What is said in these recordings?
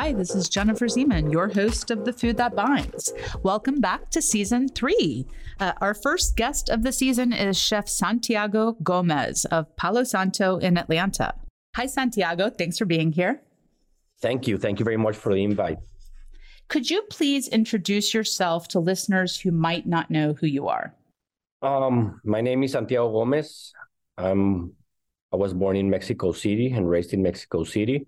Hi, this is Jennifer Zyman, your host of The Food That Binds. Welcome back to season three. Uh, our first guest of the season is Chef Santiago Gomez of Palo Santo in Atlanta. Hi, Santiago. Thanks for being here. Thank you. Thank you very much for the invite. Could you please introduce yourself to listeners who might not know who you are? Um, my name is Santiago Gomez. I'm I was born in Mexico City and raised in Mexico City.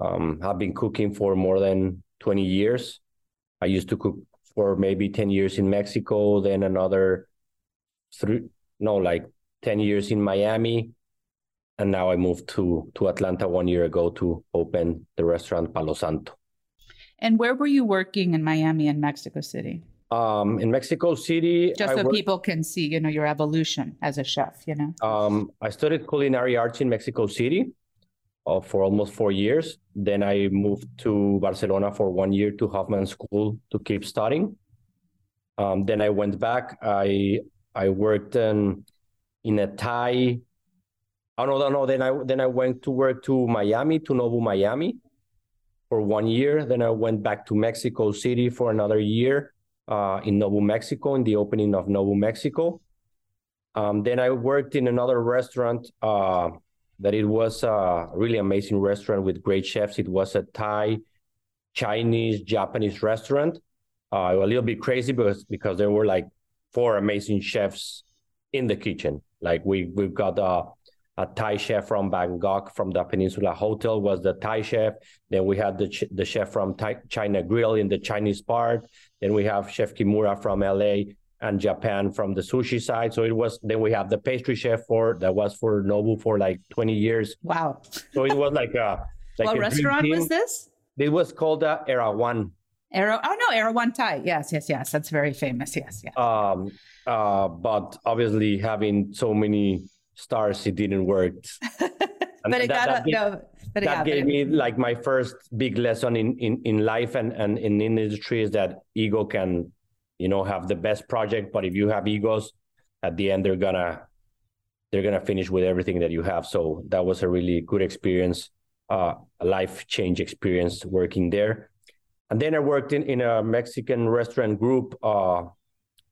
Um, I've been cooking for more than 20 years. I used to cook for maybe 10 years in Mexico, then another three, no, like 10 years in Miami. And now I moved to, to Atlanta one year ago to open the restaurant Palo Santo. And where were you working in Miami and Mexico City? Um, in Mexico City, just I so people can see, you know, your evolution as a chef. You know. Um, I studied culinary arts in Mexico City uh, for almost four years. Then I moved to Barcelona for one year to Hofmann School to keep studying. Um, then I went back. I I worked in in a Thai. Oh no, no, no. Then I then I went to work to Miami to Nobu Miami for one year. Then I went back to Mexico City for another year uh, in Nobu Mexico in the opening of Nobu Mexico. Um, then I worked in another restaurant uh, that it was a really amazing restaurant with great chefs. It was a Thai, Chinese, Japanese restaurant. Uh, a little bit crazy because because there were like four amazing chefs in the kitchen. Like we we've got a, a Thai chef from Bangkok from the Peninsula Hotel was the Thai chef. Then we had the ch- the chef from Thai, China Grill in the Chinese part. Then we have Chef Kimura from LA and Japan from the sushi side. So it was then we have the pastry chef for that was for Nobu for like 20 years. Wow. So it was like a like what a restaurant was this? It was called uh, Era One. Arrow. Oh no, Arrow One Thai. Yes, yes, yes. That's very famous. Yes, yes. Um, uh, but obviously having so many stars, it didn't work. But it that- got that a, gave- no. But it that gave me like my first big lesson in in in life and and in industry is that ego can you know have the best project but if you have egos at the end they're gonna they're gonna finish with everything that you have. So that was a really good experience uh a life change experience working there. And then i worked in in a mexican restaurant group uh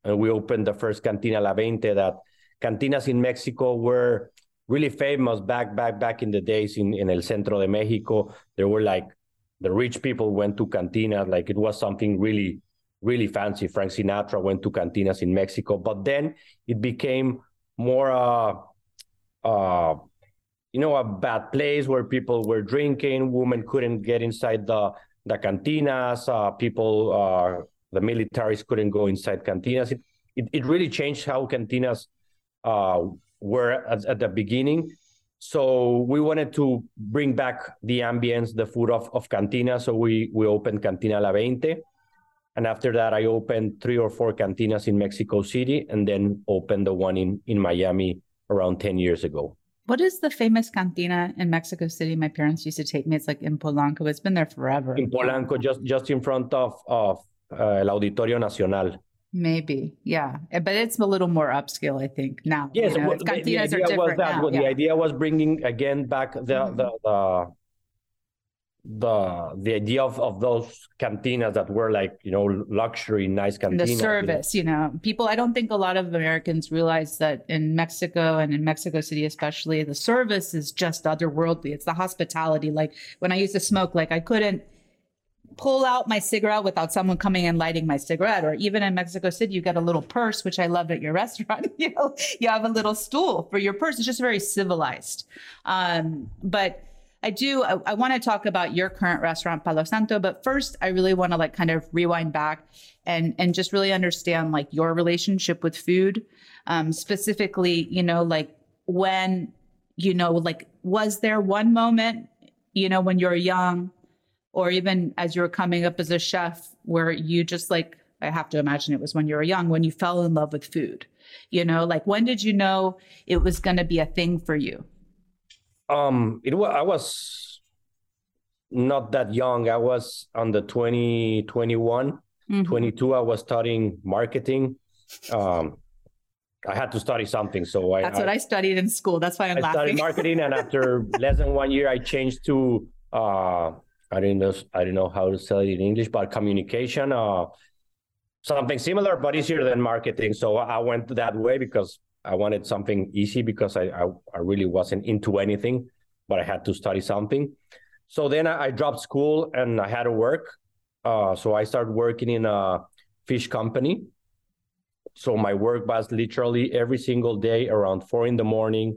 and we opened the first cantina la veinte that cantinas in mexico were really famous back back back in the days in, in el centro de mexico. There were like the rich people went to cantinas. Like it was something really really fancy frank sinatra went to cantinas in mexico but then it became more uh uh you know a bad place where people were drinking women couldn't get inside the the cantinas uh people uh the militaries couldn't go inside cantinas it it, it really changed how cantinas uh were at, at the beginning. So we wanted to bring back the ambience, the food of, of Cantina. So we, we opened Cantina La Veinte. And after that, I opened three or four cantinas in Mexico City and then opened the one in, in Miami around 10 years ago. What is the famous cantina in Mexico City? My parents used to take me. It's like in Polanco. It's been there forever. In Polanco, just, just in front of, of uh, El Auditorio Nacional. Maybe, yeah, Eh, but it's a little more upscale, I think now. Yes, you know, well, the, the idea was that. now. well, The idea was bringing again back the Mhm. the, the the the idea of, of those cantinas that were like you know luxury nice cantinas. the you know. service, you know, people. I don't think a lot of Americans realize that in Mexico and in Mexico City, especially, the service is just otherworldly. It's the hospitality. Like when I used to smoke, like I couldn't pull out my cigarette without someone coming and lighting my cigarette. Or even in Mexico City, you get a little purse, which I loved at your restaurant. you know, you have a little stool for your purse. It's just very civilized. Um, but I do. I, I want to talk about your current restaurant, Palo Santo. But first, I really want to like kind of rewind back and and just really understand like your relationship with food, um, specifically. You know, like when you know, like was there one moment, you know, when you're young, or even as you were coming up as a chef, where you just like I have to imagine it was when you were young when you fell in love with food. You know, like when did you know it was going to be a thing for you? Um, it was I was not that young. I was on the 20, 21, Mhm. 22. I was studying marketing. Um, I had to study something, so I That's what I studied in school. That's why I'm I studied marketing, and after less than one year, I changed to uh, I didn't know I didn't know how to say it in English, but communication, uh, something similar but easier than marketing. So I went that way because I wanted something easy because I I, I really wasn't into anything, but I had to study something. So then I, I dropped school and I had to work. Uh, so I started working in a fish company. So my work was literally every single day around four in the morning.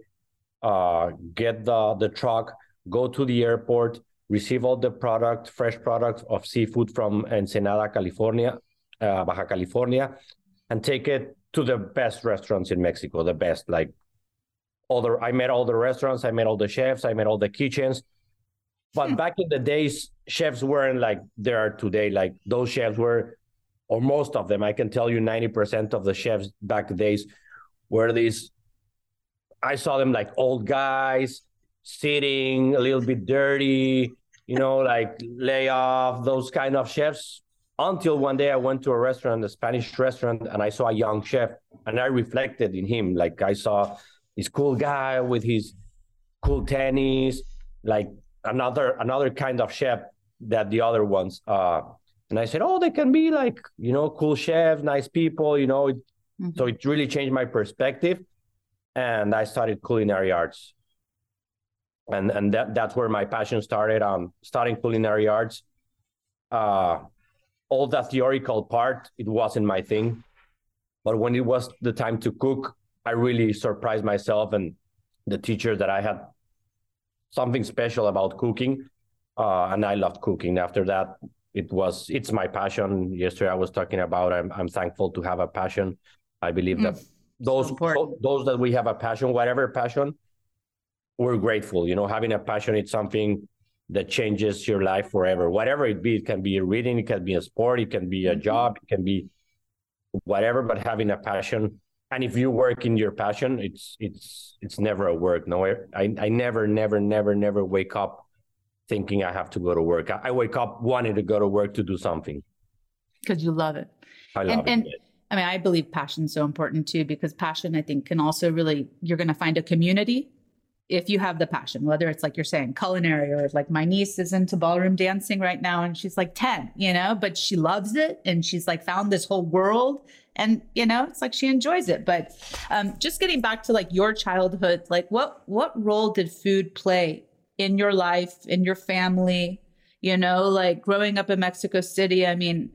Uh, get the the truck, go to the airport, receive all the product, fresh products of seafood from Ensenada, California, uh, Baja California, and take it to the best restaurants in Mexico, the best. Like all the, I met all the restaurants, I met all the chefs, I met all the kitchens. But hmm. back in the days, chefs weren't like there are today. Like those chefs were, or most of them, I can tell you 90% of the chefs back the days were these. I saw them like old guys sitting a little bit dirty, you know, like lay off those kind of chefs. Until one day I went to a restaurant, a Spanish restaurant, and I saw a young chef, and I reflected in him. Like I saw this cool guy with his cool tennis, like another another kind of chef that the other ones. Uh, and I said, oh, they can be like you know cool chef, nice people, you know. Mm-hmm. So it really changed my perspective, and I started culinary arts and and that that's where my passion started. Um, starting culinary arts. Uh, all that theoretical part, it wasn't my thing, but when it was the time to cook, I really surprised myself and the teacher that I had something special about cooking, uh, and I loved cooking. After that, it was it's my passion. Yesterday I was talking about I'm I'm thankful to have a passion. I believe mm, that those so those that we have a passion, whatever passion, we're grateful. You know, having a passion is something that changes your life forever. Whatever it be, it can be a reading, it can be a sport, it can be a mm-hmm. job, it can be whatever. But having a passion, and if you work in your passion, it's it's it's never a work. No, I I never never never never wake up thinking I have to go to work. I, wake up wanting to go to work to do something because you love it. I love and, it. And- I mean, I believe passion is so important too, because passion, I think, can also really, you're going to find a community if you have the passion, whether it's like you're saying culinary or like my niece is into ballroom dancing right now and she's like 10, you know, but she loves it and she's like found this whole world and you know, it's like she enjoys it. But um, just getting back to like your childhood, like what what role did food play in your life, in your family? You know, like growing up in Mexico City, I mean,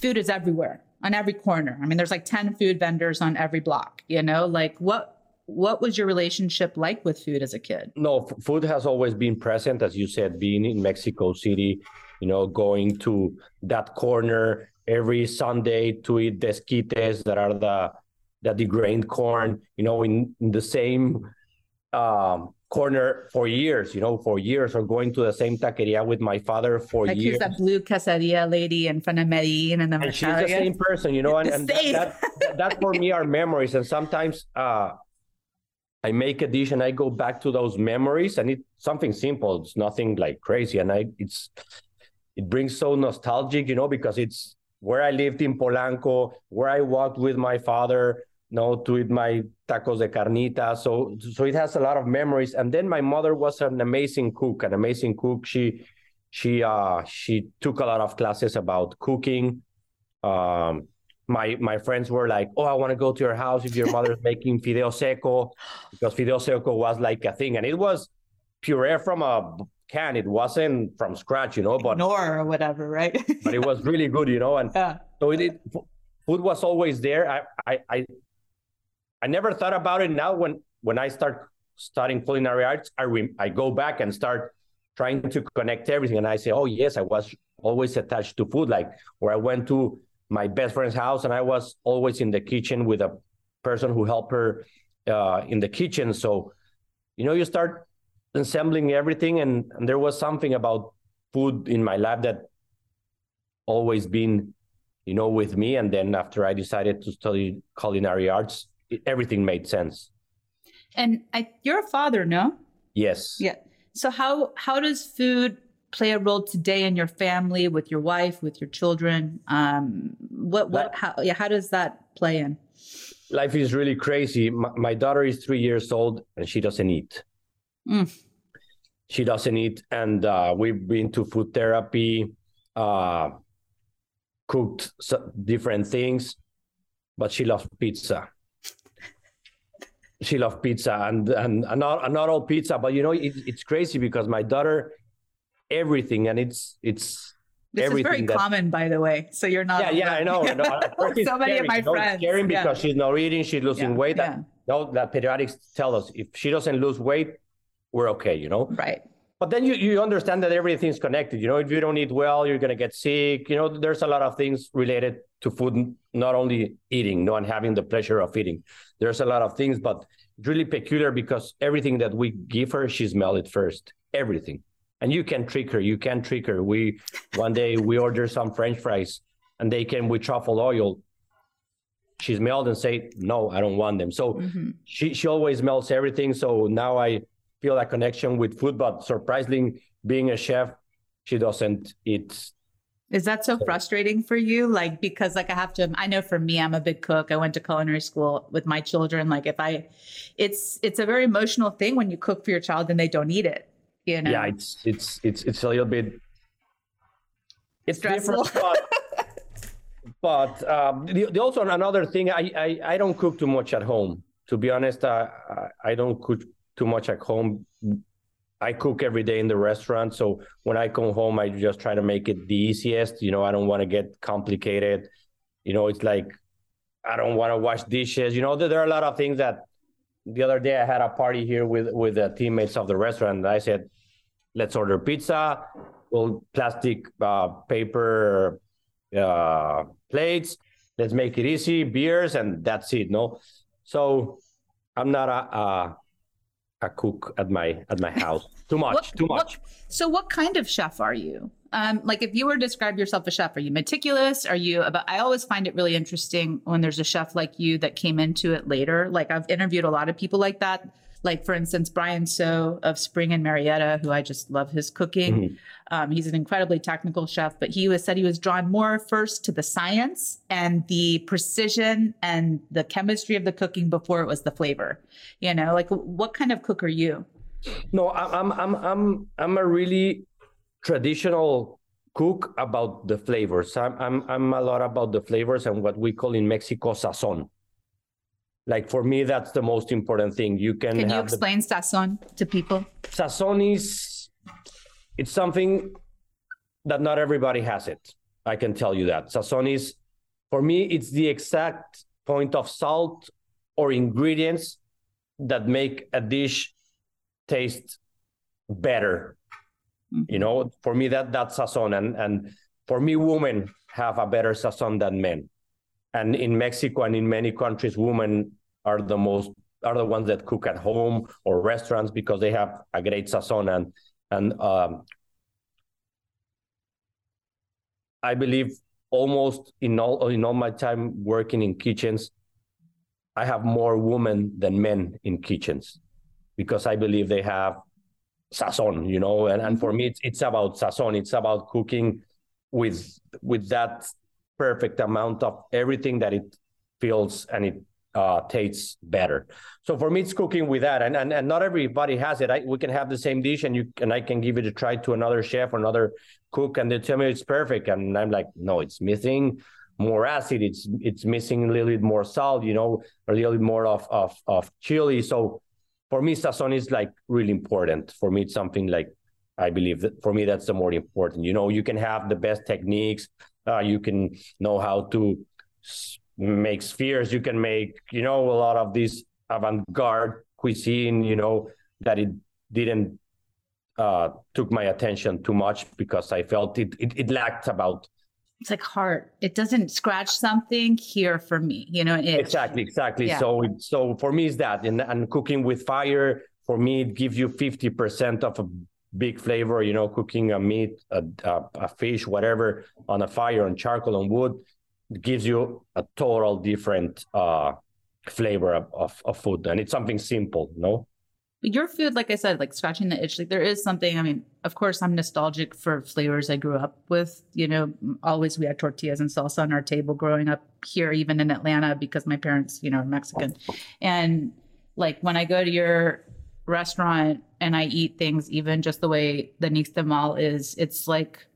food is everywhere on every corner. I mean, there's like 10 food vendors on every block, you know, like what what was your relationship like with food as a kid? No, f- food has always been present, as you said, being in Mexico City, you know, going to that corner every Sunday to eat desquites that are the that the grained corn, you know, in, in the same um, corner for years, you know, for years, or going to the same taqueria with my father for like years. Like that blue quesadilla lady in front of Medellin and the and she's the same person, you know, and, and that, that, that, for me are memories. And sometimes uh, I make a dish and I go back to those memories and it's something simple. It's nothing like crazy. And I it's it brings so nostalgic, you know, because it's where I lived in Polanco, where I walked with my father, you know, to eat my tacos de carnita. So so it has a lot of memories. And then my mother was an amazing cook, an amazing cook. She she uh she took a lot of classes about cooking. Um my my friends were like, "Oh, I want to go to your house if your mother's making fideo seco," because fideo seco was like a thing, and it was puree from a can. It wasn't from scratch, you know, but nor or whatever, right? but it was really good, you know, and yeah. so it, it, food was always there. I, I I I never thought about it. Now when when I start studying culinary arts, I re- I go back and start trying to connect everything, and I say, "Oh yes, I was always attached to food." Like where I went to my best friend's house, and I was always in the kitchen with a person who helped her uh, in the kitchen. So, you know, you start assembling everything, and, and there was something about food in my life that always been, you know, with me. And then after I decided to study culinary arts, it, everything made sense. And I, you're a father, no? Yes. Yeah. So how how does food play a role today in your family with your wife with your children um, what what how yeah how does that play in life is really crazy my, my daughter is three years old and she doesn't eat mm. she doesn't eat, and uh, we've been to food therapy, uh, cooked different things, but she loves pizza. she loves pizza, and and, and not not all pizza, but you know it, it's crazy because my daughter, everything, and it's it's this is very that, common, by the way. So you're not. Yeah, yeah, I know. Know. so many of my you know, friends. Caring because yeah. she's not eating, she's losing yeah, weight. Yeah. No, that pediatrics tell us if she doesn't lose weight, we're okay. You know. Right. But then you you understand that everything's connected. You know, if you don't eat well, you're gonna get sick. You know, there's a lot of things related to food, not only eating, no, and having the pleasure of eating. There's a lot of things, but really peculiar because everything that we give her, she smell it first. Everything and you can trick her you can trick her. We one day we order some french fries and they came with truffle oil. She smelled and say no i don't want them. So mm-hmm. she she always smells everything. So now i feel a connection with food but surprisingly being a chef she doesn't eat. Is that so frustrating for you? Like because like i have to i know for me i'm a big cook. I went to culinary school with my children. Like if i it's it's a very emotional thing when you cook for your child and they don't eat it you know? yeah it's it's it's it's a little bit it's stressful. but, but um, the, the, also another thing I, I i don't cook too much at home. To be honest uh, i don't cook too much at home. I cook every day in the restaurant so when i come home i just try to make it the easiest. You know i don't want to get complicated. You know it's like i don't want to wash dishes. You know there, there are a lot of things that the other day I had a party here with with the teammates of the restaurant. I said, "Let's order pizza, well, plastic, uh, paper uh, plates. Let's make it easy, beers, and that's it." No, so I'm not a a, a cook at my at my house. Too much, what, too much. What, so, what kind of chef are you? Um, like if you were to describe yourself as chef, are you meticulous? Are you about I always find it really interesting when there's a chef like you that came into it later. Like I've interviewed a lot of people like that. Like for instance, Brian So of Spring and Marietta, who I just love his cooking. Mm-hmm. Um, he's an incredibly technical chef, but he was said he was drawn more first to the science and the precision and the chemistry of the cooking before it was the flavor. You know, like what kind of cook are you? No, I'm I'm I'm I'm a really traditional cook about the flavors. I'm, I'm, I'm a lot about the flavors and what we call in Mexico sazon. Like for me, that's the most important thing. You can. Can you explain the... sazon to people? Sazon is it's something that not everybody has it. I can tell you that. Sazon is for me, it's the exact point of salt or ingredients that make a dish taste better. You know, for me that that's sazon, and and for me, women have a better sazon than men. And in Mexico and in many countries, women are the most are the ones that cook at home or restaurants because they have a great sazon and and um, I believe almost in all in all my time working in kitchens, I have more women than men in kitchens because I believe they have sazon, you know, and, and for me it's it's about sazon. It's about cooking with with that perfect amount of everything that it feels and it uh, tastes better. So for me, it's cooking with that, and and, and not everybody has it. I, we can have the same dish, and you and I can give it a try to another chef or another cook, and they tell me it's perfect, and I'm like, no, it's missing more acid. It's it's missing a little bit more salt, you know, a little bit more of of of chili. So for me, sazon is like really important. For me, it's something like I believe that for me that's the more important. You know, you can have the best techniques. Uh, you can know how to make spheres. You can make you know a lot of this avant-garde cuisine. You know that it didn't uh, took my attention too much because I felt it it, it lacked about it's like heart. It doesn't scratch something here for me, you know. Exactly, exactly. Yeah. So, so for me, is that and, and cooking with fire for me it gives you fifty percent of a big flavor. You know, cooking a meat, a, a, a fish, whatever on a fire on charcoal on wood gives you a total different uh, flavor of, of, of food, and it's something simple, no your food, like I said, like scratching the itch, like there is something. I mean, of course, I'm nostalgic for flavors I grew up with. You know, always we had tortillas and salsa on our table growing up here, even in Atlanta, because my parents, you know, are Mexican. And like when I go to your restaurant and I eat things even just the way the Nixtamal is, it's like,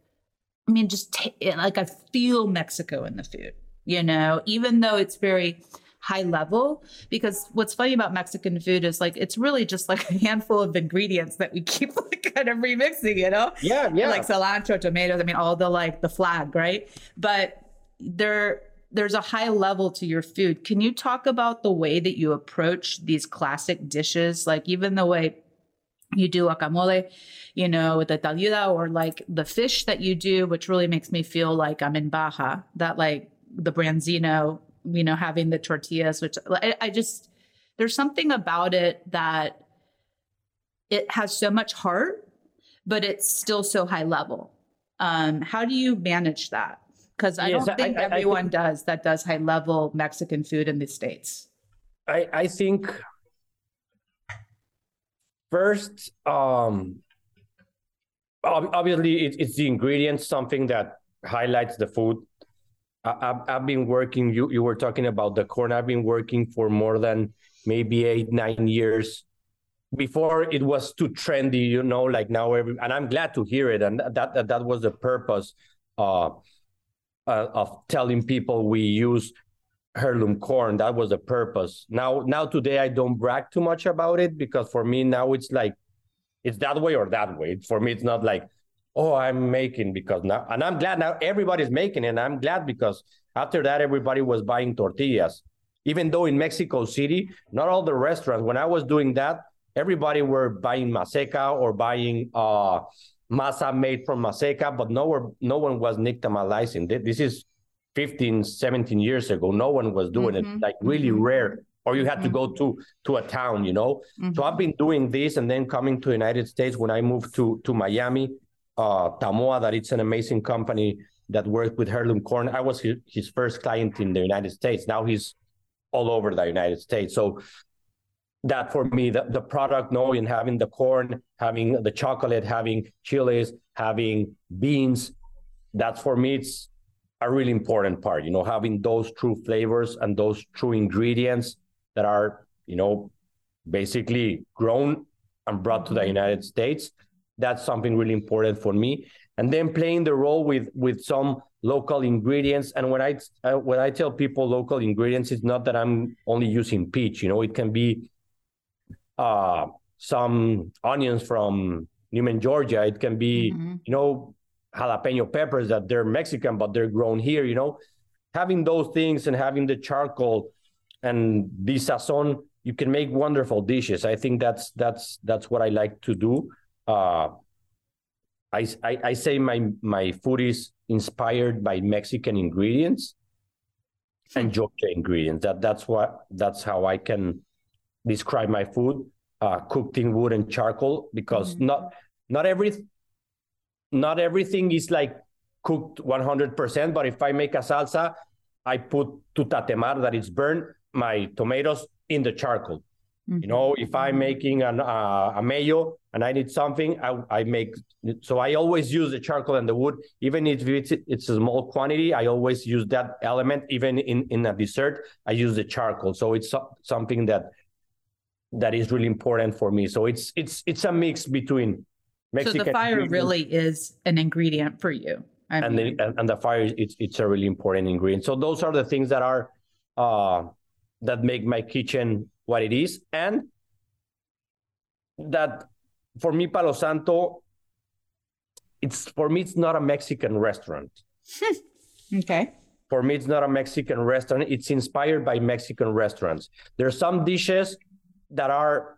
I mean, just t- like I feel Mexico in the food, you know, even though it's very high level. Because what's funny about Mexican food is like it's really just like a handful of ingredients that we keep like kind of remixing, you know? Yeah, yeah. Like cilantro, tomatoes, I mean, all the like the flag, right? But there there's a high level to your food. Can you talk about the way that you approach these classic dishes? Like even the way you do guacamole, you know, with the tlayuda or like the fish that you do, which really makes me feel like I'm in Baja, that like the branzino, you know, having the tortillas, which I, I just, there's something about it that it has so much heart, but it's still so high level. Um, how do you manage that? Because I Yes, don't think I- I everyone think- does that does high level Mexican food in the States. I I think first, um, obviously it, it's the ingredients, something that highlights the food. I, I've, I've been working. You you were talking about the corn. I've been working for more than maybe eight nine years. Before it was too trendy, you know, like now every and I'm glad to hear it, and that that, that was the purpose uh, uh, of telling people we use heirloom corn. That was the purpose. Now, now today I don't brag too much about it because for me now it's like it's that way or that way. For me, it's not like oh I'm making because now, and I'm glad now everybody's making it. And I'm glad because after that everybody was buying tortillas. Even though in Mexico City, not all the restaurants. When I was doing that, everybody were buying maseca or buying uh masa made from maseca, but no one no one was nixtamalizing. Th- This is 15, 17 years ago. No one was doing Mhm, it, like really mhm. rare. Or you had to Mhm. go to to a town, you know. So Mhm. I've been doing this, and then coming to United States when I moved to to Miami, uh, Tamoa, that it's an amazing company that worked with heirloom corn. I was his, his first client in the United States. Now he's all over the United States. So that for me, the, the product knowing having the corn, having the chocolate, having chilies, having beans, that's for me, it's a really important part, you know, having those true flavors and those true ingredients that are, you know, basically grown and brought to the United States. That's something really important for me. And then playing the role with with some local ingredients. And when I uh, when I tell people local ingredients, it's not that I'm only using peach. You know, it can be uh, some onions from Newnan, Georgia. It can be Mhm. you know jalapeno peppers that they're Mexican but they're grown here. You know, having those things and having the charcoal and the sazon, you can make wonderful dishes. I think that's that's that's what I like to do. Uh, I, I I say my my food is inspired by Mexican ingredients and Georgia ingredients. That that's what that's how I can describe my food. Uh, cooked in wood and charcoal because Mhm. not not every not everything is like cooked 100%. But if I make a salsa, I put to tatemar that is burnt my tomatoes in the charcoal. You know, if I'm making an, uh, a mayo and I need something, I, I make. So I always use the charcoal and the wood, even if it's it's a small quantity. I always use that element. Even in in a dessert, I use the charcoal. So it's something that that is really important for me. So it's it's it's a mix between Mexican. so the fire really is an ingredient for you. I and the mean, and, and the fire it's it's a really important ingredient. So those are the things that are uh that make my kitchen what it is and that for me Palo Santo it's for me it's not a Mexican restaurant. okay. For me it's not a Mexican restaurant. It's inspired by Mexican restaurants. There are some dishes that are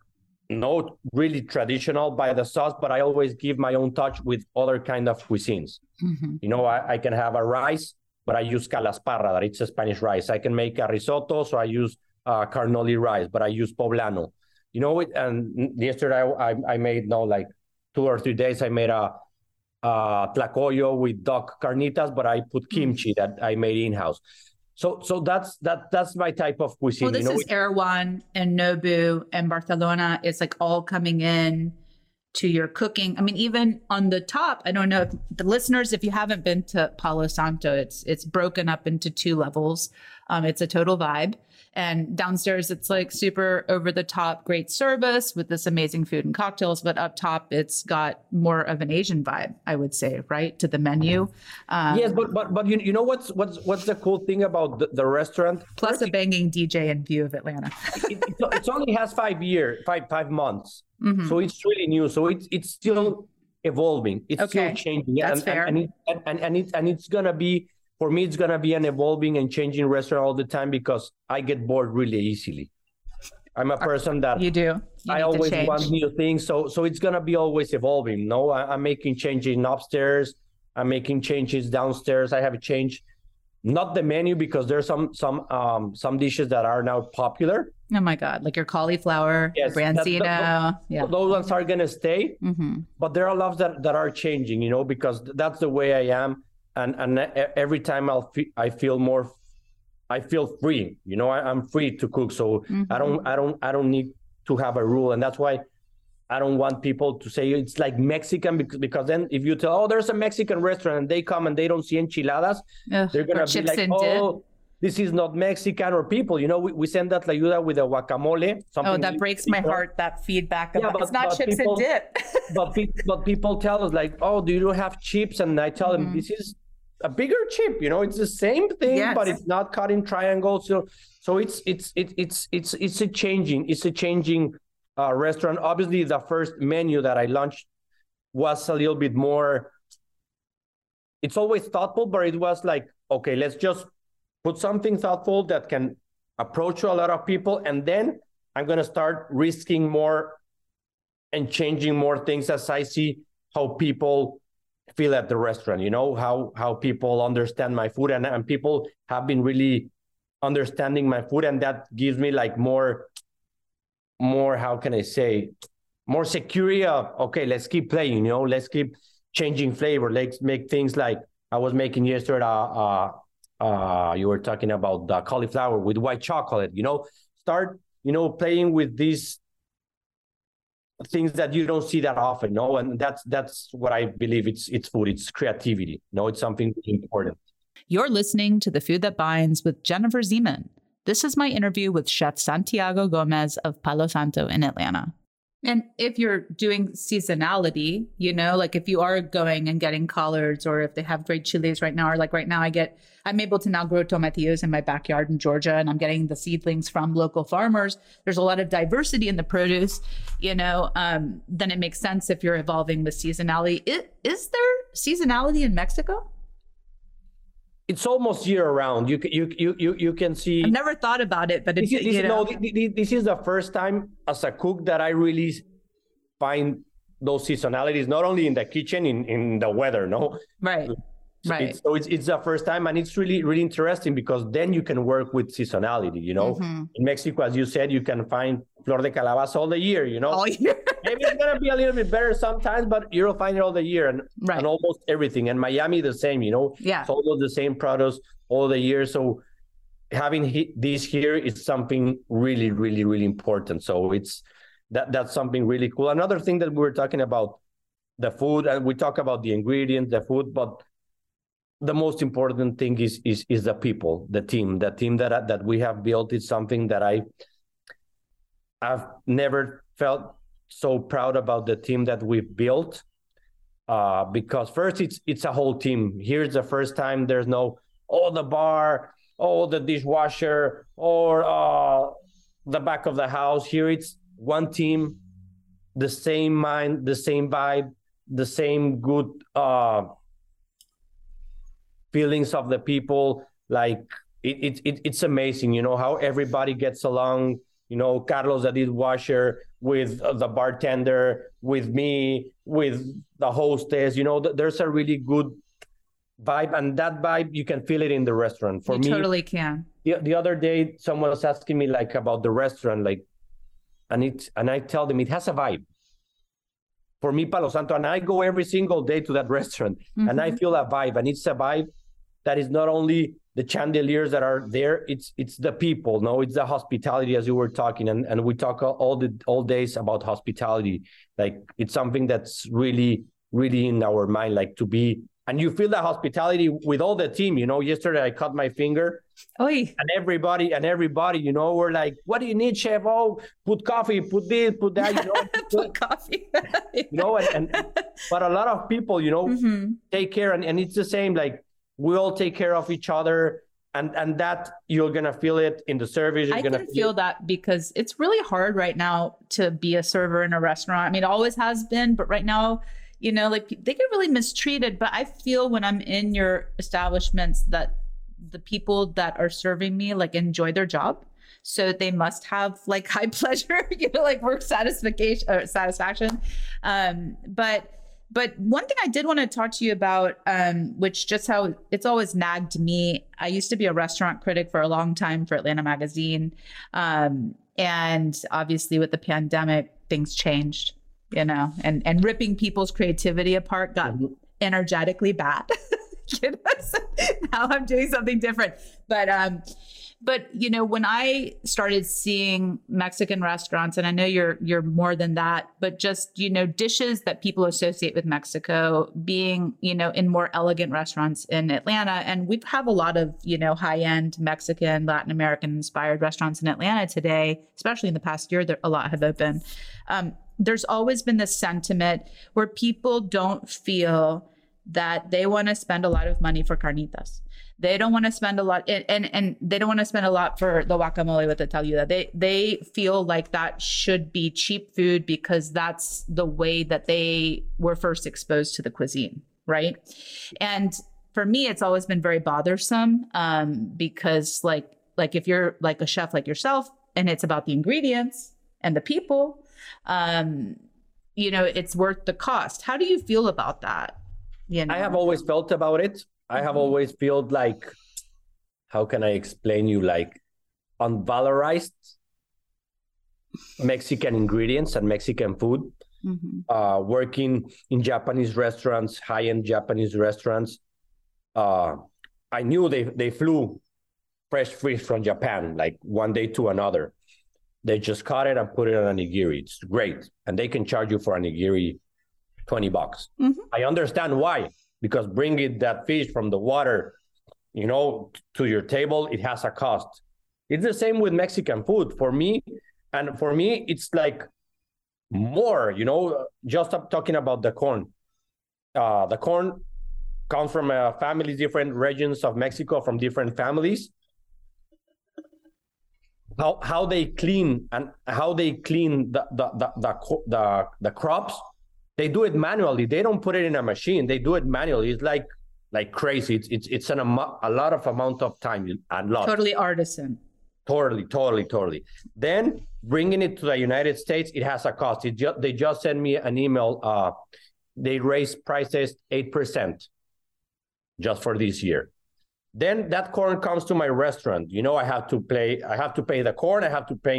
not really traditional by the sauce, but I always give my own touch with other kind of cuisines. Mhm. You know, I, I can have a rice, but I use calasparra, that it's a Spanish rice. I can make a risotto, so I use uh, carnaroli rice, but I use poblano. You know, it, and yesterday I, I, I made no like two or three days. I made a uh, tlacoyo with duck carnitas, but I put kimchi that I made in house. So, so that's that that's my type of cuisine. Well, this you know, is Erewhon and Nobu and Barcelona. It's like all coming in to your cooking. I mean, even on the top, I don't know if the listeners, if you haven't been to Palo Santo, it's it's broken up into two levels. Um, it's a total vibe. And downstairs, it's like super over the top, great service with this amazing food and cocktails. But up top, it's got more of an Asian vibe, I would say, right to the menu. Um, yes, but but but you, you know what's what's what's the cool thing about the, the restaurant? Plus a banging DJ in view of Atlanta. it, it, it, only has five years, five five months, mm-hmm. so it's really new. So it's it's still evolving. It's okay. still changing. That's and, fair. And, and, it, and, and, it, and it's gonna be for me, it's gonna be an evolving and changing restaurant all the time because I get bored really easily. I'm a person that you do. You I always want new things, so so it's gonna be always evolving. No, I, am making changes upstairs. I'm making changes downstairs. I have a change, not the menu because there's some some um some dishes that are now popular. Oh my god, like your cauliflower, yes, branzino. That, yeah, those ones are gonna stay, mm-hmm. but there are lots that that are changing. You know, because that's the way I am and and every time I'll fe- I feel more I feel free. You know, I, am free to cook, so mm-hmm. I don't I don't I don't need to have a rule, and that's why I don't want people to say it's like Mexican because because then if you tell oh there's a Mexican restaurant and they come and they don't see enchiladas, Ugh, they're gonna be like oh. Dip. This is not Mexican or people, you know. We, we send that la tlayuda with a guacamole. oh, that breaks my heart. That feedback. About, yeah, but, it's not chips people, and dip. but but people tell us like, oh, do you have chips? And I tell mm-hmm. them this is a bigger chip you know it's the same thing yes. but it's not cut in triangles so so it's it's it, it's it's it's a changing it's a changing uh, restaurant obviously the first menu that i launched was a little bit more it's always thoughtful but it was like okay let's just put something thoughtful that can approach a lot of people and then i'm going to start risking more and changing more things as i see how people feel at the restaurant you know how how people understand my food and, and people have been really understanding my food and that gives me like more more how can i say more security of okay let's keep playing you know let's keep changing flavor. Let's make things like i was making yesterday uh, uh, uh you were talking about the cauliflower with white chocolate you know. Start you know playing with these things that you don't see that often no? And that's that's what i believe it's it's food. It's creativity no? It's something important. You're listening to the food that binds with jennifer zyman. This is my interview with chef santiago gomez of palo santo in atlanta and if you're doing seasonality, you know, like if you are going and getting collards or if they have great chilies right now, or like right now I get, I'm able to now grow tomatillos in my backyard in Georgia and I'm getting the seedlings from local farmers. There's a lot of diversity in the produce, you know, um, then it makes sense if you're evolving with seasonality. It, is there seasonality in Mexico? It's almost year round. You you you you you can see. I've never thought about it, but it's this, this, no, this is the first time as a cook that I really find those seasonalities not only in the kitchen in in the weather. No, right. So right. It's, so it's, it's the first time, and it's really really interesting because then you can work with seasonality. You know, mm-hmm. in Mexico, as you said, you can find flor de calabaza all the year. You know, all year. Maybe it's gonna be a little bit better sometimes, but you'll find it all the year and right. and almost everything. And Miami the same. You know, yeah, it's almost the same products all the year. So having this here is something really really really important. So it's that that's something really cool. Another thing that we were talking about the food and we talk about the ingredients, the food, but the most important thing is is is the people, the team, the team that that we have built is something that I I've never felt so proud about the team that we've built. Uh, because first it's it's a whole team. Here's the first time there's no oh the bar, oh the dishwasher, or uh, the back of the house. Here it's one team, the same mind, the same vibe, the same good uh, feelings of the people like it, it, it's amazing you know how everybody gets along you know carlos the dishwasher with the bartender with me with the hostess you know there's a really good vibe and that vibe you can feel it in the restaurant. For you me totally can. the, the other day someone was asking me like about the restaurant like and it and i tell them it has a vibe. For me palo santo and i go every single day to that restaurant mm-hmm. and i feel a vibe and it's a vibe that is not only the chandeliers that are there it's it's the people no it's the hospitality as you were talking and and we talk all the all days about hospitality like it's something that's really really in our mind like to be and you feel the hospitality with all the team. You know, yesterday I cut my finger, Oy. and everybody and everybody, you know, we're like, "What do you need, chef? Oh, put coffee, put this, put that." You know, put coffee. you know, and, and but a lot of people, you know, Mhm. take care, and, and it's the same. Like we all take care of each other, and and that you're gonna feel it in the service. You're I gonna can feel that because it's really hard right now to be a server in a restaurant. I mean, it always has been, but right now, you know, like they get really mistreated. But I feel when I'm in your establishments that the people that are serving me like enjoy their job. So they must have like high pleasure, you know, like work satisfaction or satisfaction. Um, but but one thing I did want to talk to you about, um, which just how it's always nagged me. I used to be a restaurant critic for a long time for Atlanta Magazine. Um, and obviously with the pandemic, things changed, you know, and, and ripping people's creativity apart got Mhm. energetically bad. you know? So now I'm doing something different. But um, but you know, when I started seeing Mexican restaurants, and I know you're you're more than that, but just you know, dishes that people associate with Mexico being you know in more elegant restaurants in Atlanta, and we have a lot of you know high end Mexican, Latin American inspired restaurants in Atlanta today, especially in the past year. There a lot have opened. Um, there's always been this sentiment where people don't feel that they want to spend a lot of money for carnitas. They don't want to spend a lot, and, and they don't want to spend a lot for the guacamole with the tlayuda. They they feel like that should be cheap food because that's the way that they were first exposed to the cuisine, right? And for me, it's always been very bothersome um, because like like if you're like a chef like yourself, and it's about the ingredients and the people, um, you know, it's worth the cost. How do you feel about that? You know, I have always felt about it. I have Mhm. always felt like, how can I explain you, like unvalorized Mexican ingredients and Mexican food. Mhm. Uh, working in Japanese restaurants, high-end Japanese restaurants, uh, I knew they they flew fresh fish from Japan like one day to another. They just caught it and put it on a nigiri. It's great, and they can charge you for a nigiri twenty bucks. Mhm. I understand why, because bringing that fish from the water, you know, to your table, it has a cost. It's the same with Mexican food for me, and for me, it's like more. You know, just talking about the corn. Uh, the corn comes from uh, families, different regions of Mexico, from different families. How how they clean and how they clean the the the the, the, the crops they do it manually. They don't put it in a machine. They do it manually. It's like like crazy. It's it's, it's an amo- a lot of amount of time. A lot. Totally artisan. totally totally totally. Then bringing it to the united states it has a cost. It ju- they just sent me an email uh they raised prices 8% just for this year. Then that corn comes to my restaurant. You know i have to pay i have to pay the corn. I have to pay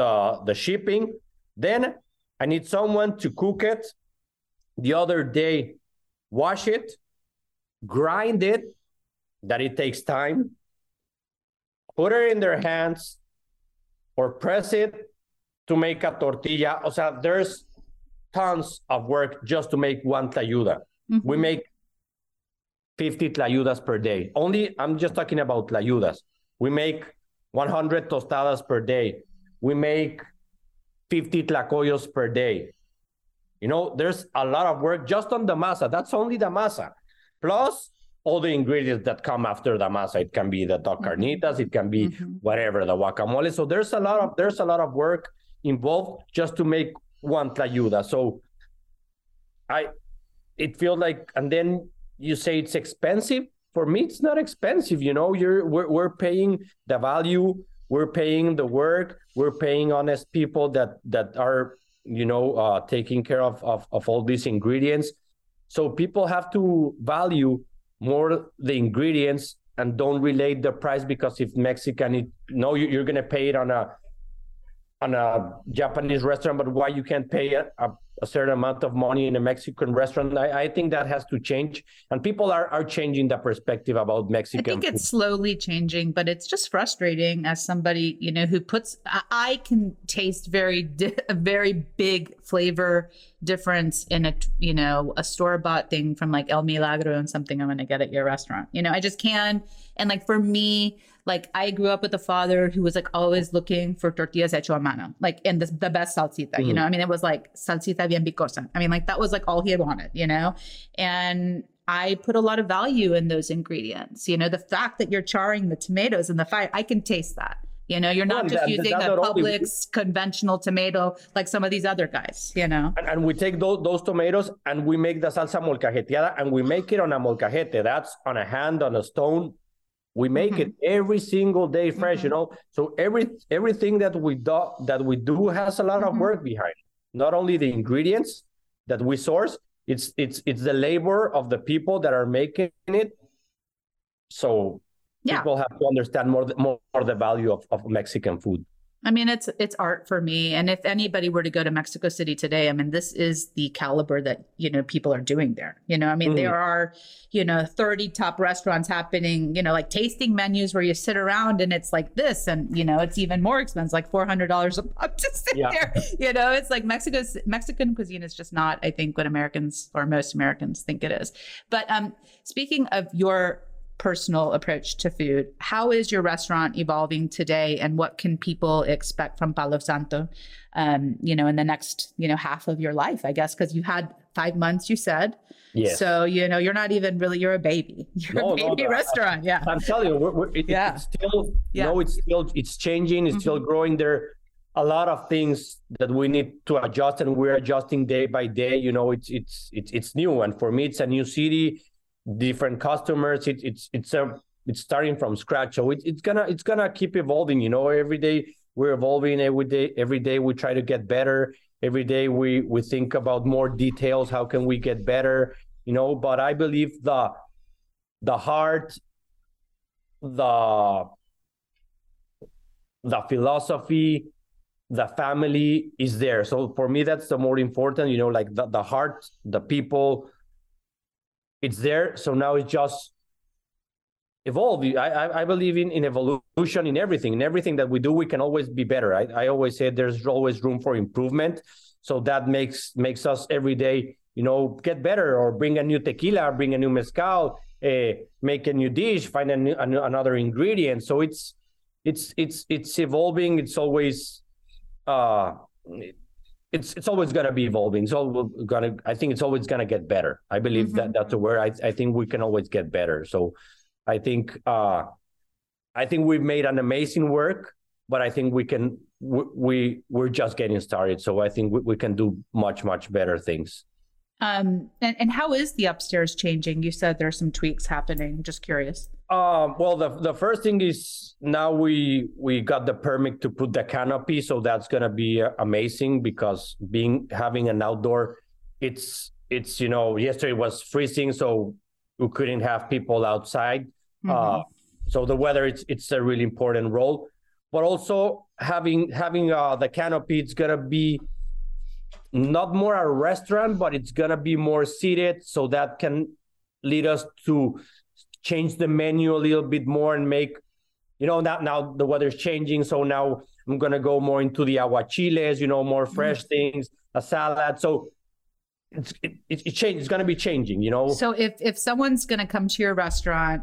the the shipping. Then i need someone to cook it the other day wash it grind it that it takes time put it in their hands or press it to make a tortilla o sea there's tons of work just to make one tlayuda we Mhm. make 50 tlayudas per day. Only, I'm just talking about tlayudas. We make 100 tostadas per day. We make 50 tlacoyos per day. You know, there's a lot of work just on the masa. That's only the masa. Plus all the ingredients that come after the masa. It can be the dog Mhm. carnitas, it can be Mhm. whatever, the guacamole. So there's a lot of there's a lot of work involved just to make one tlayuda. So I it feels like and then you say it's expensive. For me, it's not expensive. You know, you're we're we're paying the value, we're paying the work, we're paying honest people that that are you know uh, taking care of, of of all these ingredients. So people have to value more the ingredients and don't relate the price because if Mexican, it, no, you- you're gonna pay it on a on a Japanese restaurant, but why you can't pay a, a, certain amount of money in a Mexican restaurant? I, I, think that has to change, and people are are changing the perspective about Mexican. I think food. it's slowly changing, but it's just frustrating as somebody you know who puts. I, I can taste very di- a very big flavor difference in a you know a store bought thing from like El Milagro and something I'm going to get at your restaurant. You know, I just can. And like for me, like I grew up with a father who was like always looking for tortillas hecho a mano, like in the, the best salsita, mm-hmm. you know? I mean, it was like salsita bien picosa. I mean, like that was like all he had wanted, you know? And I put a lot of value in those ingredients. You know, the fact that you're charring the tomatoes in the fire, I can taste that. You know, you're not just that, using a Publix conventional tomato like some of these other guys, you know. And, and, we take those, those tomatoes and we make the salsa molcajeteada and we make it on a molcajete. That's on a hand, on a stone, we make mm-hmm. it every single day fresh mm-hmm. you know so every everything that we do that we do has a lot mm-hmm. of work behind It. not only the ingredients that we source it's it's it's the labor of the people that are making it so yeah. people have to understand more more, more the value of, of mexican food I mean, it's it's art for me. And if anybody were to go to Mexico City today, I mean, this is the caliber that you know people are doing there. You know, I mean, mm. there are you know thirty top restaurants happening. You know, like tasting menus where you sit around and it's like this, and you know, it's even more expensive, like four hundred dollars a month to sit yeah. there. You know, it's like Mexico's Mexican cuisine is just not, I think, what Americans or most Americans think it is. But um, speaking of your personal approach to food. How is your restaurant evolving today, and what can people expect from Palo Santo? Um, you know, in the next you know half of your life, I guess, because you had five months. You said. Yes. So you know you're not even really you're a baby. You're no, a baby no, restaurant. Yeah. I'm telling you, we're, we're, it, yeah. it's still yeah. no, it's still it's changing. It's mm-hmm. still growing. There a lot of things that we need to adjust and we're adjusting day by day you know it's it's it's it's new and for me it's a new city different customers. It, it's it's a it's starting from scratch. So it, it's gonna it's gonna keep evolving. You know, every day we're evolving. Every day every day we try to get better. Every day we we think about more details. How can we get better? You know, but I believe the the heart, the the philosophy, the family is there. So for me, that's the more important. You know, like the the heart, the people it's there. So now it's just evolve. I, I, believe in, in evolution in everything. In everything that we do, we can always be better. I, I always say there's always room for improvement. So that makes makes us every day, you know, get better or bring a new tequila, bring a new mezcal, uh, make a new dish, find a new, a, another ingredient. So it's it's it's it's evolving. It's always uh it's it's always going to be evolving. It's all going to. I think it's always going to get better. I believe mm-hmm. that that's a word. I I think we can always get better. So, I think uh, I think we've made an amazing work, but I think we can we, we we're just getting started. So I think we, we can do much much better things. Um, and, and how is the upstairs changing? You said there's some tweaks happening. Just curious. Um, well, the the first thing is now we we got the permit to put the canopy, so that's gonna be uh, amazing because being having an outdoor, it's it's you know yesterday was freezing, so we couldn't have people outside. Mm-hmm. Uh, so the weather it's it's a really important role, but also having having uh, the canopy, it's gonna be not more a restaurant, but it's gonna be more seated, so that can lead us to change the menu a little bit more and make, you know, now now the weather's changing, so now I'm gonna go more into the aguachiles, you know, more fresh mm. things, a salad. So it's it, it, it change, it's gonna be changing, you know. So if if someone's gonna come to your restaurant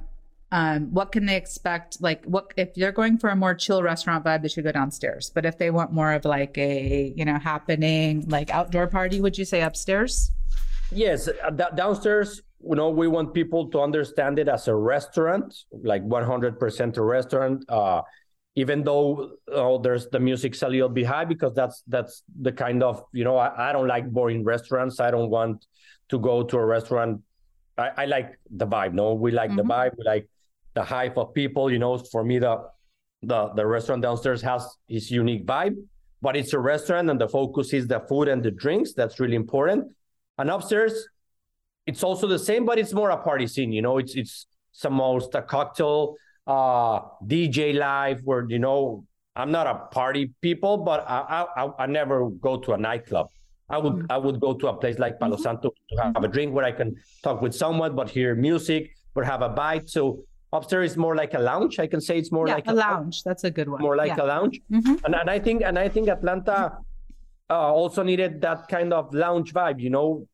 um, what can they expect? Like, what if they're going for a more chill restaurant vibe? They should go downstairs. But if they want more of like a you know happening like outdoor party, would you say upstairs? Yes, uh, downstairs. You know, we want people to understand it as a restaurant, like 100% a restaurant. Uh, even though oh, there's the music's a little bit high because that's that's the kind of you know I, I don't like boring restaurants. I don't want to go to a restaurant I, I, like the vibe. No, we like mm-hmm. the vibe. We like the hype of people. You know, for me, the the the restaurant downstairs has its unique vibe, but it's a restaurant, and the focus is the food and the drinks. That's really important. And upstairs, it's also the same, but it's more a party scene. You know, it's it's some most a cocktail uh DJ live where you know I'm not a party people, but I I, I never go to a nightclub. I would mm-hmm. I would go to a place like Palo mm-hmm. Santo to have a drink where I can talk with someone, but hear music, but have a bite. So upstairs is more like a lounge. I can say it's more yeah, like a, a lounge. That's a good one. More like yeah. a lounge. Mm-hmm. And and I think and I think Atlanta uh, also needed that kind of lounge vibe, you know,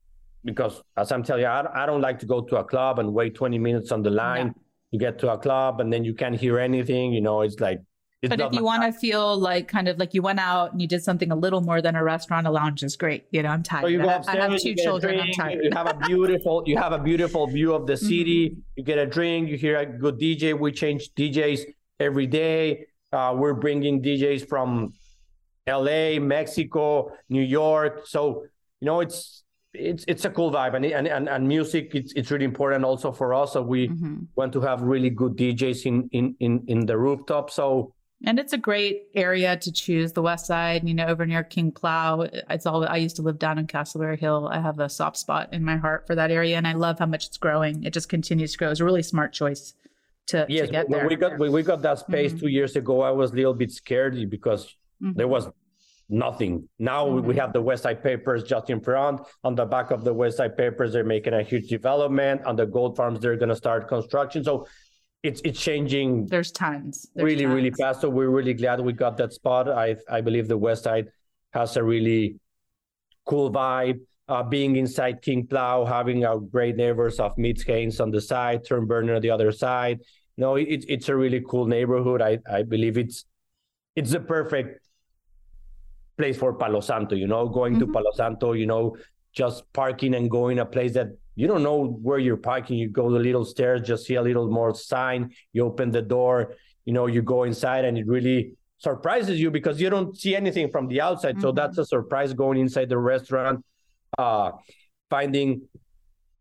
because as I'm telling you, I, I don't like to go to a club and wait 20 minutes on the line yeah. to get to a club and then you can't hear anything. You know, it's like but if you want to feel like kind of like you went out and you did something a little more than a restaurant, a lounge is great. You know, I'm tired. So you go upstairs, I have two children. Drink, I'm tired. You have a beautiful, you have a beautiful view of the city. Mm-hmm. You get a drink. You hear a good DJ. We change DJs every day. Uh, we're bringing DJs from L.A., Mexico, New York. So you know, it's it's it's a cool vibe and and and, and music it's it's really important also for us so we mm-hmm. want to have really good DJs in in in in the rooftop so and it's a great area to choose the west side, you know, over near King Plow. It's all I used to live down in Castleberry Hill. I have a soft spot in my heart for that area and I love how much it's growing. It just continues to grow. It's a really smart choice to, yes, to get there. we got we got that space mm-hmm. two years ago, I was a little bit scared because mm-hmm. there was nothing. Now mm-hmm. we have the West Side Papers just in front. On the back of the West Side Papers, they're making a huge development. On the gold farms, they're going to start construction. So it's it's changing. There's tons. There's really, tons. really fast. So we're really glad we got that spot. I I believe the West Side has a really cool vibe. Uh, being inside King Plow, having our great neighbors of Smith Hanes on the side, Turnberner on the other side. You know, it, it's a really cool neighborhood. I, I believe it's it's the perfect place for Palo Santo. You know, going mm-hmm. to Palo Santo, you know, just parking and going a place that you don't know where you're parking. You go the little stairs, just see a little more sign. You open the door, you know, you go inside, and it really surprises you because you don't see anything from the outside. Mm-hmm. So that's a surprise going inside the restaurant. Uh, finding,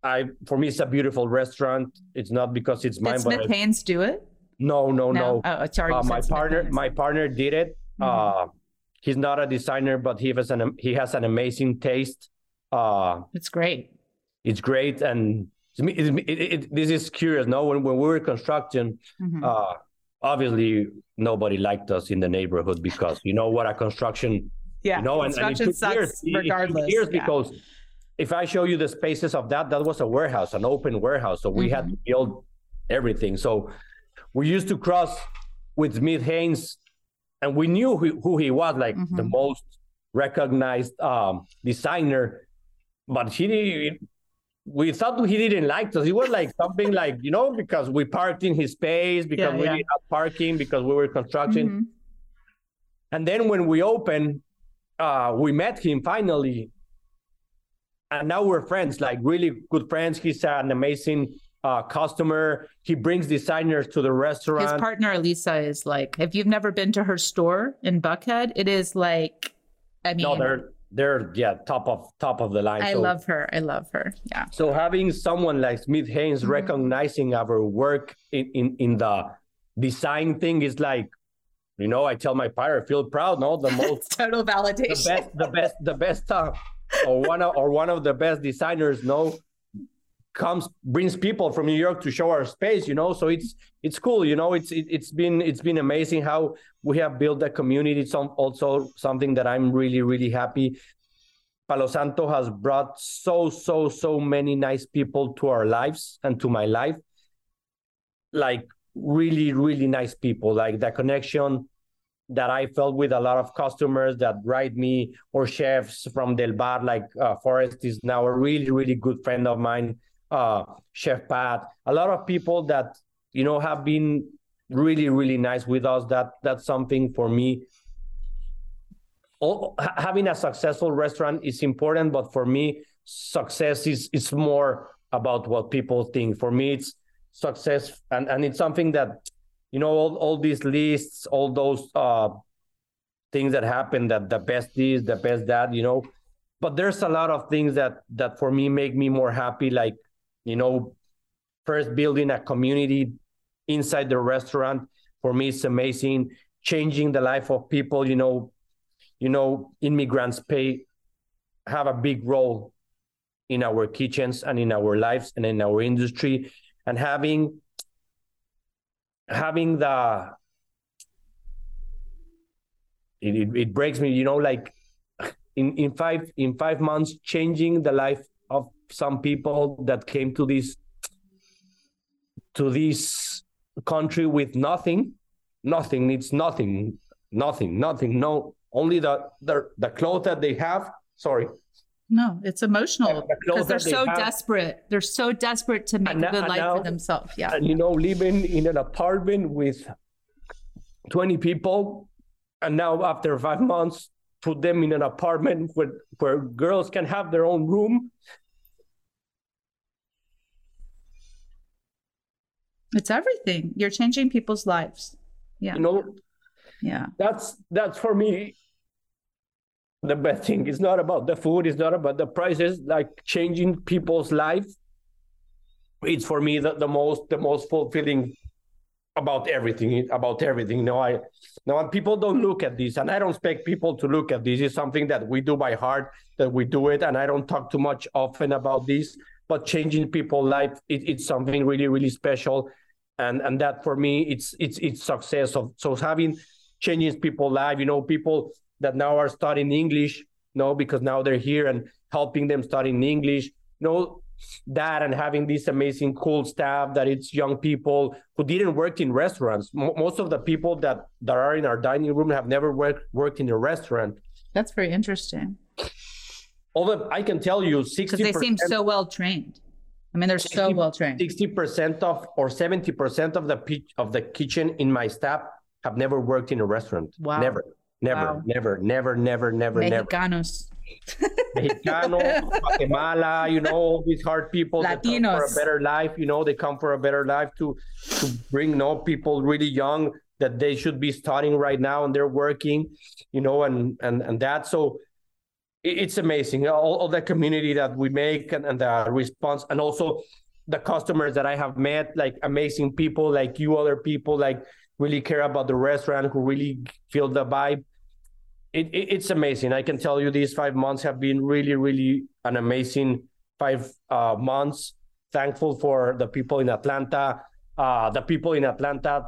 I for me, it's a beautiful restaurant. It's not because it's mine, Did Smith but Hanes do it? No, no, no. no. Oh, sorry. Uh, my partner, my partner did it. Mm-hmm. Uh, he's not a designer, but he has an he has an amazing taste. Uh, it's great it's great and it, it, it, this is curious no when, when we were constructing mm-hmm. uh, obviously nobody liked us in the neighborhood because you know what a construction yeah you know and, construction and sucks years, regardless years yeah. because if i show you the spaces of that that was a warehouse an open warehouse so we mm-hmm. had to build everything so we used to cross with smith hanes and we knew who, who he was like mm-hmm. the most recognized um, designer but he we thought he didn't like us. It was like something like, you know, because we parked in his space, because yeah, we yeah. didn't have parking, because we were constructing. Mm-hmm. And then when we opened, uh, we met him finally. And now we're friends, like really good friends. He's an amazing uh, customer. He brings designers to the restaurant. His partner, Elisa, is like, if you've never been to her store in Buckhead, it is like, I mean, no, they're they're yeah top of top of the line. I so, love her. I love her. Yeah. So having someone like Smith Hanes mm-hmm. recognizing our work in, in in the design thing is like, you know, I tell my partner, feel proud. No, the most total validation. The best, the best, the best, uh, or one of, or one of the best designers. No, comes brings people from New York to show our space, you know. So it's it's cool, you know. It's it, has been it's been amazing how we have built a community. It's also something that I'm really really happy. Palo Santo has brought so so so many nice people to our lives and to my life. Like really really nice people. Like the connection that I felt with a lot of customers that write me or chefs from Delbar, like uh, Forrest is now a really, really good friend of mine uh, Chef Pat, a lot of people that you know have been really really nice with us. That that's something for me. All, having a successful restaurant is important, but for me, success is is more about what people think. For me, it's success, and and it's something that you know all, all these lists, all those uh, things that happen, that the best this, the best that, you know. But there's a lot of things that that for me make me more happy, like you know, first building a community inside the restaurant for me it's amazing. Changing the life of people, you know, you know, immigrants pay have a big role in our kitchens and in our lives and in our industry and having having the it, it, it breaks me. You know, like in in five in five months, changing the life of some people that came to this to this country with nothing, nothing. It's nothing, nothing, nothing. No, only the the the clothes that they have. Sorry, no, it's emotional because they're so have. desperate. They're so desperate to make and a good life now, for themselves. Yeah. And you know, living in an apartment with 20 people, and now after five months, put them in an apartment where, where girls can have their own room. It's everything. You're changing people's lives. Yeah. You know, yeah. That's that's for me the best thing. It's not about the food. It's not about the prices. Like changing people's life. It's for me the, the most the most fulfilling about everything about everything. Now I now people don't look at this, and I don't expect people to look at this. It's something that we do by heart, that we do it, and I don't talk too much often about this. But changing people's life, it, it's something really really special, and and that for me, it's it's it's success of so having changing people's life. You know, people that now are studying English, you know, because now they're here and helping them studying English, you know, that and having this amazing cool staff that it's young people who didn't work in restaurants. M- most of the people that that are in our dining room have never worked worked in a restaurant. That's very interesting. Although I can tell you, sixty they seem so well trained. I mean, they're 60, so well trained. Sixty percent of or seventy percent of the of the kitchen in my staff have never worked in a restaurant. Wow. Never. Never, wow. never, never, never, never, Mexicanos. never. Mexicanos, Guatemala, you know, all these hard people Latinos. that come for a better life, you know, they come for a better life to to bring you know, people really young that they should be starting right now and they're working, you know, and and and that. So it's amazing. All, all the community that we make and, and the response and also the customers that I have met, like amazing people like you, other people like really care about the restaurant, who really feel the vibe it, it, it's amazing. I can tell you these five months have been really, really an amazing five uh, months. Thankful for the people in Atlanta. Uh, the people in Atlanta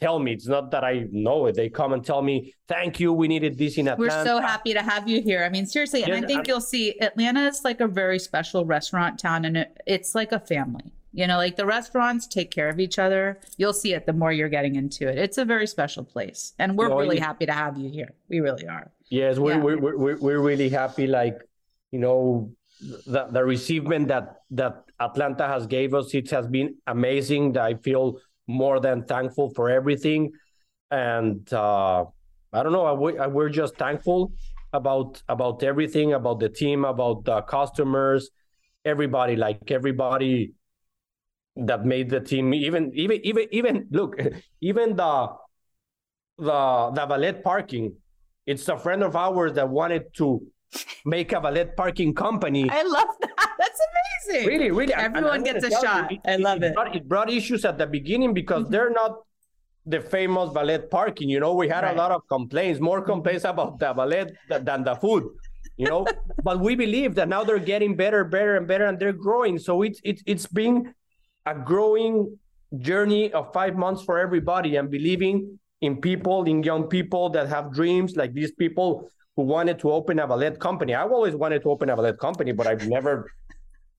tell me it's not that I know it. They come and tell me, "Thank you, we needed this in Atlanta." We're so happy to have you here. I mean, seriously, and I think you'll see Atlanta is like a very special restaurant town, and it, it's like a family. You know, like the restaurants take care of each other. You'll see it the more you're getting into it. It's a very special place. And we're oh, really happy to have you here. We really are. Yes, we're, yeah. we're, we're, we're really happy. Like, you know, the, the receivement that, that Atlanta has gave us, it has been amazing. I feel more than thankful for everything. And uh, I don't know, we, we're just thankful about about everything, about the team, about the customers, everybody, like everybody that made the team. Even even even even look even the the the valet parking. It's a friend of ours that wanted to make a valet parking company. I love that. That's amazing really really everyone gets a shot you, it, i love it, it. Brought, it brought issues at the beginning because mm-hmm. they're not the famous valet parking you know we had right. a lot of complaints more complaints about the valet than the food you know but we believe that now they're getting better better and better and they're growing so it's it's it's been a growing journey of five months for everybody and believing in people, in young people that have dreams, like these people who wanted to open a valet company. I've always wanted to open a valet company, but I've never,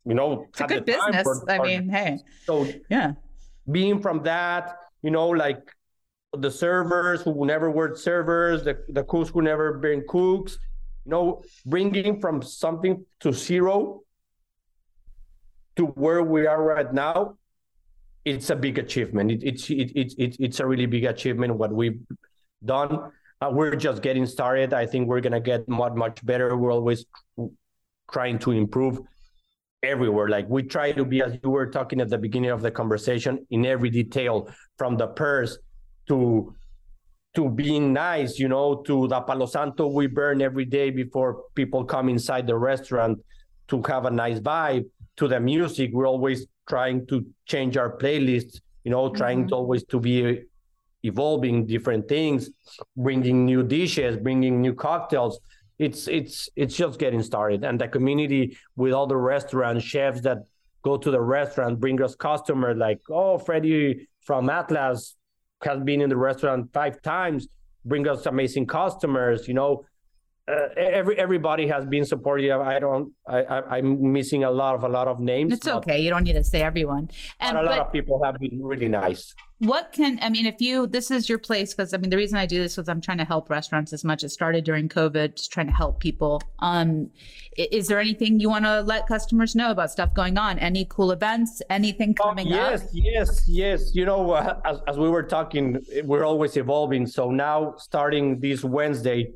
you know, it's a good business. For, I mean, hey. So yeah, being from that, you know, like the servers who never were servers, the, the cooks who never been cooks, you know, bringing from something to zero to where we are right now, it's a big achievement. It, it's it, it, it, it's a really big achievement what we've done. Uh, we're just getting started. I think we're gonna get much much better. We're always trying to improve everywhere. Like we try to be, as you were talking at the beginning of the conversation, in every detail, from the purse to to being nice, you know, to the Palo Santo we burn every day before people come inside the restaurant to have a nice vibe to the music we're always trying to change our playlist you know trying mm-hmm. to always to be evolving different things bringing new dishes bringing new cocktails it's it's it's just getting started and the community with all the restaurant chefs that go to the restaurant bring us customers like oh freddie from atlas has been in the restaurant five times bring us amazing customers. You know, uh, every everybody has been supportive. I don't. I, I am missing a lot of a lot of names. It's okay. You don't need to say everyone. And a lot of people have been really nice. What can I mean? If you this is your place because I mean the reason I do this is I'm trying to help restaurants as much. It started during COVID, just trying to help people. Um, is there anything you want to let customers know about stuff going on? Any cool events? Anything oh, coming oh, yes, up? Yes, yes, yes. You know, uh, as as we were talking, we're always evolving. So now starting this Wednesday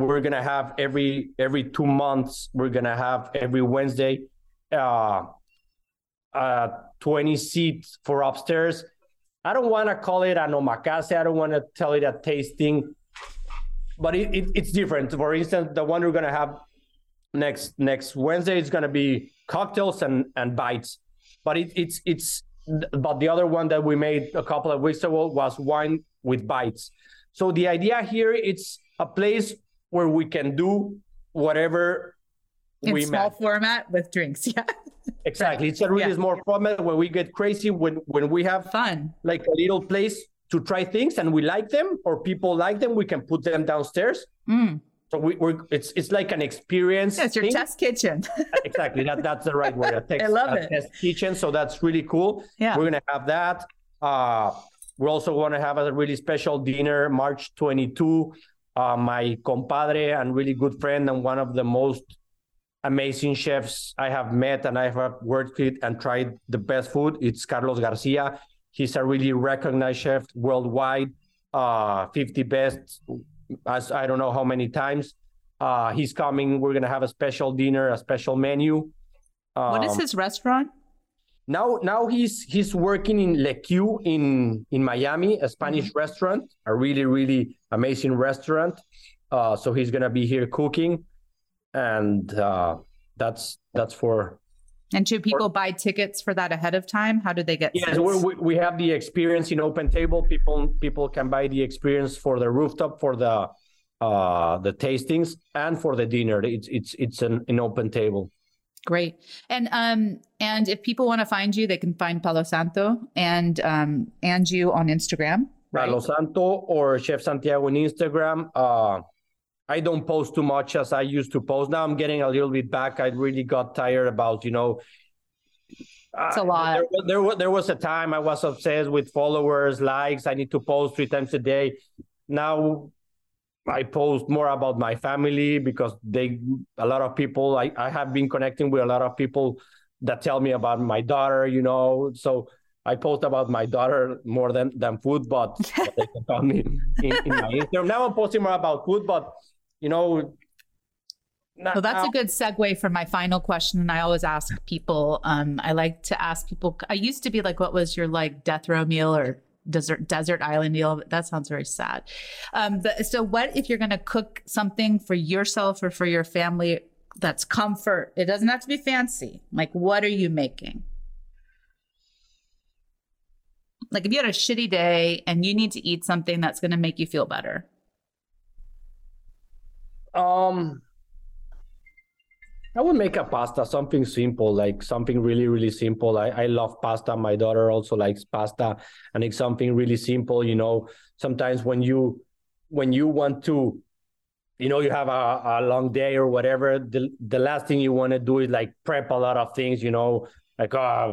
we're gonna have every every two months we're gonna have every wednesday uh uh 20 seats for upstairs. I don't want to call it an omakase i don't want to tell it a tasting but it, it, it's different. For instance the one we're gonna have next next wednesday is gonna be cocktails and and bites but it, it's it's but the other one that we made a couple of weeks ago was wine with bites. So the idea here it's a place where we can do whatever in we small format with drinks. Yeah. Exactly. It's a really yeah. small format where we get crazy when when we have fun, like a little place to try things and we like them or people like them, we can put them downstairs. Mm. So we, are it's it's like an experience. Yeah, it's your thing. test kitchen. exactly. That that's the right word. I love it. Test kitchen. So that's really cool. Yeah. We're gonna have that. Uh, we're also going to have a really special dinner March 22 uh, my compadre and really good friend and one of the most amazing chefs I have met and I have worked with and tried the best food. It's Carlos Garcia. He's a really recognized chef worldwide, uh, 50 best, as I don't know how many times. Uh, he's coming. We're gonna have a special dinner, a special menu. Um, what is um, his restaurant? Now, now he's he's working in Leku in in Miami, a Spanish mm-hmm. restaurant, a really really amazing restaurant. Uh, so he's gonna be here cooking, and uh, that's that's for. And do people buy tickets for that ahead of time? How do they get? Yes, we we have the experience in Open Table. People people can buy the experience for the rooftop for the uh the tastings and for the dinner. It's it's it's an, an open table. Great. And um and if people want to find you, they can find Palo Santo and um and you on Instagram. Right? Palo Santo or Chef Santiago on Instagram. Uh I don't post too much as I used to post. Now I'm getting a little bit back. I really got tired about, you know, it's a lot. Uh, there, there, there was a time I was obsessed with followers, likes. I need to post three times a day. Now I post more about my family because they a lot of people I, I have been connecting with a lot of people that tell me about my daughter, you know. So I post about my daughter more than than food, but, but they can tell me in, in my Instagram. Now I'm posting more about food, but you know. Not, well, that's now. a good segue for my final question. And I always ask people. Um, I like to ask people. I used to be like, "What was your like death row meal or desert desert island meal. That sounds very sad. Um, but, so, what if you're going to cook something for yourself or for your family that's comfort? It doesn't have to be fancy. Like, what are you making? Like, if you had a shitty day and you need to eat something that's going to make you feel better. Um, I would make a pasta, something simple, like something really, really simple. I, I love pasta. My daughter also likes pasta, and it's something really simple. You know, sometimes when you when you want to, you know, you have a, a long day or whatever, the the last thing you want to do is like prep a lot of things. You know, like uh,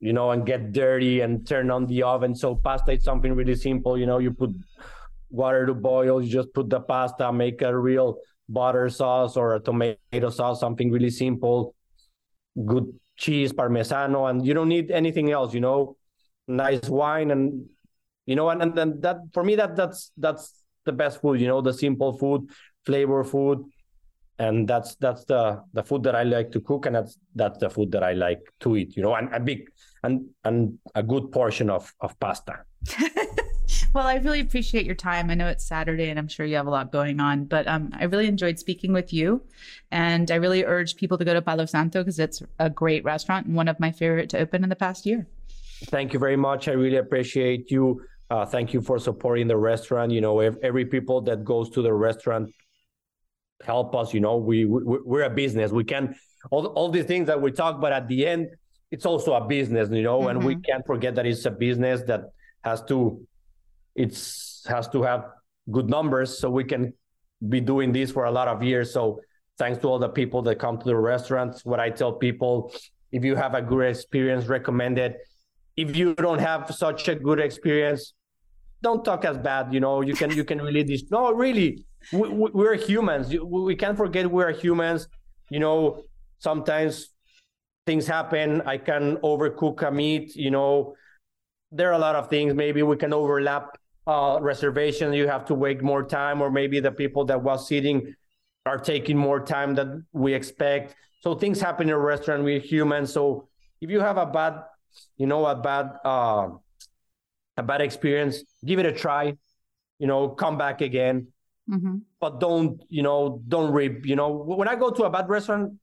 you know, and get dirty and turn on the oven. So pasta is something really simple. You know, you put water to boil, you just put the pasta, make a real butter sauce or a tomato sauce, something really simple, good cheese, parmesano, and you don't need anything else, you know, nice wine and you know, and, and then that for me that that's that's the best food, you know, the simple food, flavor food. And that's that's the the food that I like to cook, and that's that's the food that I like to eat, you know, and a big and and a good portion of of pasta. Well, I really appreciate your time. I know it's Saturday and I'm sure you have a lot going on, but um, I really enjoyed speaking with you. And I really urge people to go to Palo Santo because it's a great restaurant and one of my favorite to open in the past year. Thank you very much. I really appreciate you. Uh, thank you for supporting the restaurant. You know, every people that goes to the restaurant help us. You know, we, we we're a business. We can all all these things that we talk, but at the end, it's also a business. You know, mm-hmm. and we mm-hmm. can't forget that it's a business that has to it's has to have good numbers, so we can be doing this for a lot of years. So thanks to all the people that come to the restaurants. What I tell people, if you have a good experience, recommend it. If you don't have such a good experience, don't talk as bad. You know, you can you can really this. no really. We, we're humans. We can't forget we're humans. You know, sometimes things happen. I can overcook a meat. You know, there are a lot of things. Maybe we can overlap uh, reservation. You have to wait more time, or maybe the people that was sitting are taking more time than we expect. So things happen in a restaurant. We're human. So if you have a bad, you know, a bad, uh, a bad experience, give it a try. You know, come back again. Mm-hmm. But don't, you know, don't rip. You know, when I go to a bad restaurant,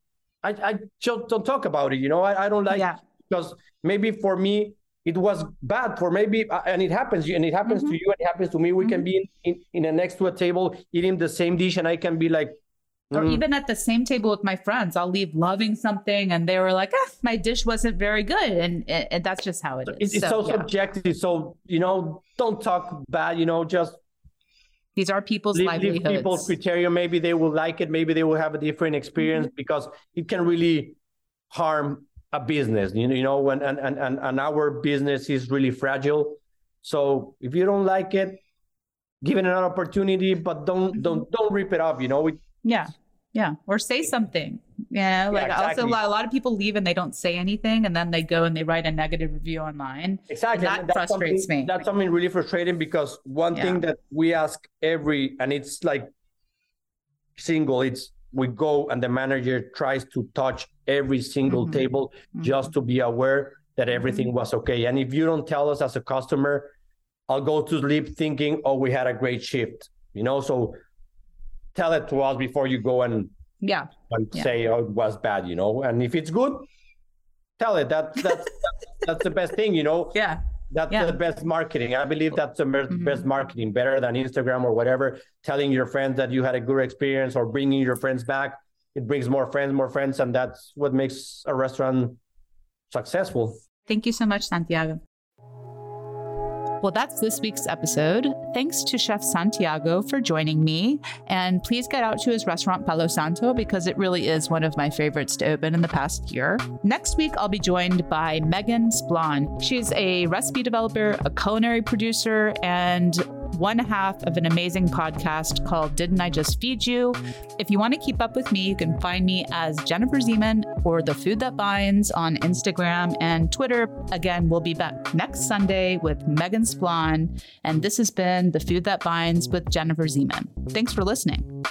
I, I just don't talk about it. You know, I, I don't like yeah. because maybe for me it was bad for maybe uh, and it happens and it happens mm-hmm. to you and it happens to me. We mm-hmm. can be in, in, in a next to a table eating the same dish and I can be like, or mm. even at the same table with my friends i'll leave loving something and they were like ah, my dish wasn't very good and, and that's just how it is it's so, so yeah. subjective so you know don't talk bad you know just these are people's leave, livelihoods leave people's criteria maybe they will like it maybe they will have a different experience mm-hmm. because it can really harm a business you know you know when and, and and and our business is really fragile so if you don't like it give it an opportunity but don't mm-hmm. don't don't rip it up you know yeah yeah, or say something. Yeah, like yeah, exactly. also a lot, of people leave and they don't say anything, and then they go and they write a negative review online. Exactly, and that frustrates me. That's something really frustrating because one yeah. thing that we ask every, and it's like single, it's we go and the manager tries to touch every single mm-hmm. table mm-hmm. just to be aware that everything mm-hmm. was okay. And if you don't tell us as a customer, I'll go to sleep thinking, oh, we had a great shift. You know, so tell it to us before you go and yeah and yeah. say oh it was bad you know and if it's good tell it that that's that's, that's the best thing you know yeah that's yeah. the best marketing i believe that's the mm-hmm. best marketing better than instagram or whatever telling your friends that you had a good experience or bringing your friends back it brings more friends more friends and that's what makes a restaurant successful thank you so much santiago well, that's this week's episode. Thanks to Chef Santiago for joining me. And please get out to his restaurant Palo Santo because it really is one of my favorites to open in the past year. Next week, I'll be joined by Meghan Splawn. She's a recipe developer, a culinary producer, and one half of an amazing podcast called Didn't I Just Feed You? If you want to keep up with me, you can find me as Jennifer Zyman or The Food That Binds on Instagram and Twitter. Again, we'll be back next Sunday with Meghan Splawn. And this has been The Food That Binds with Jennifer Zyman. Thanks for listening.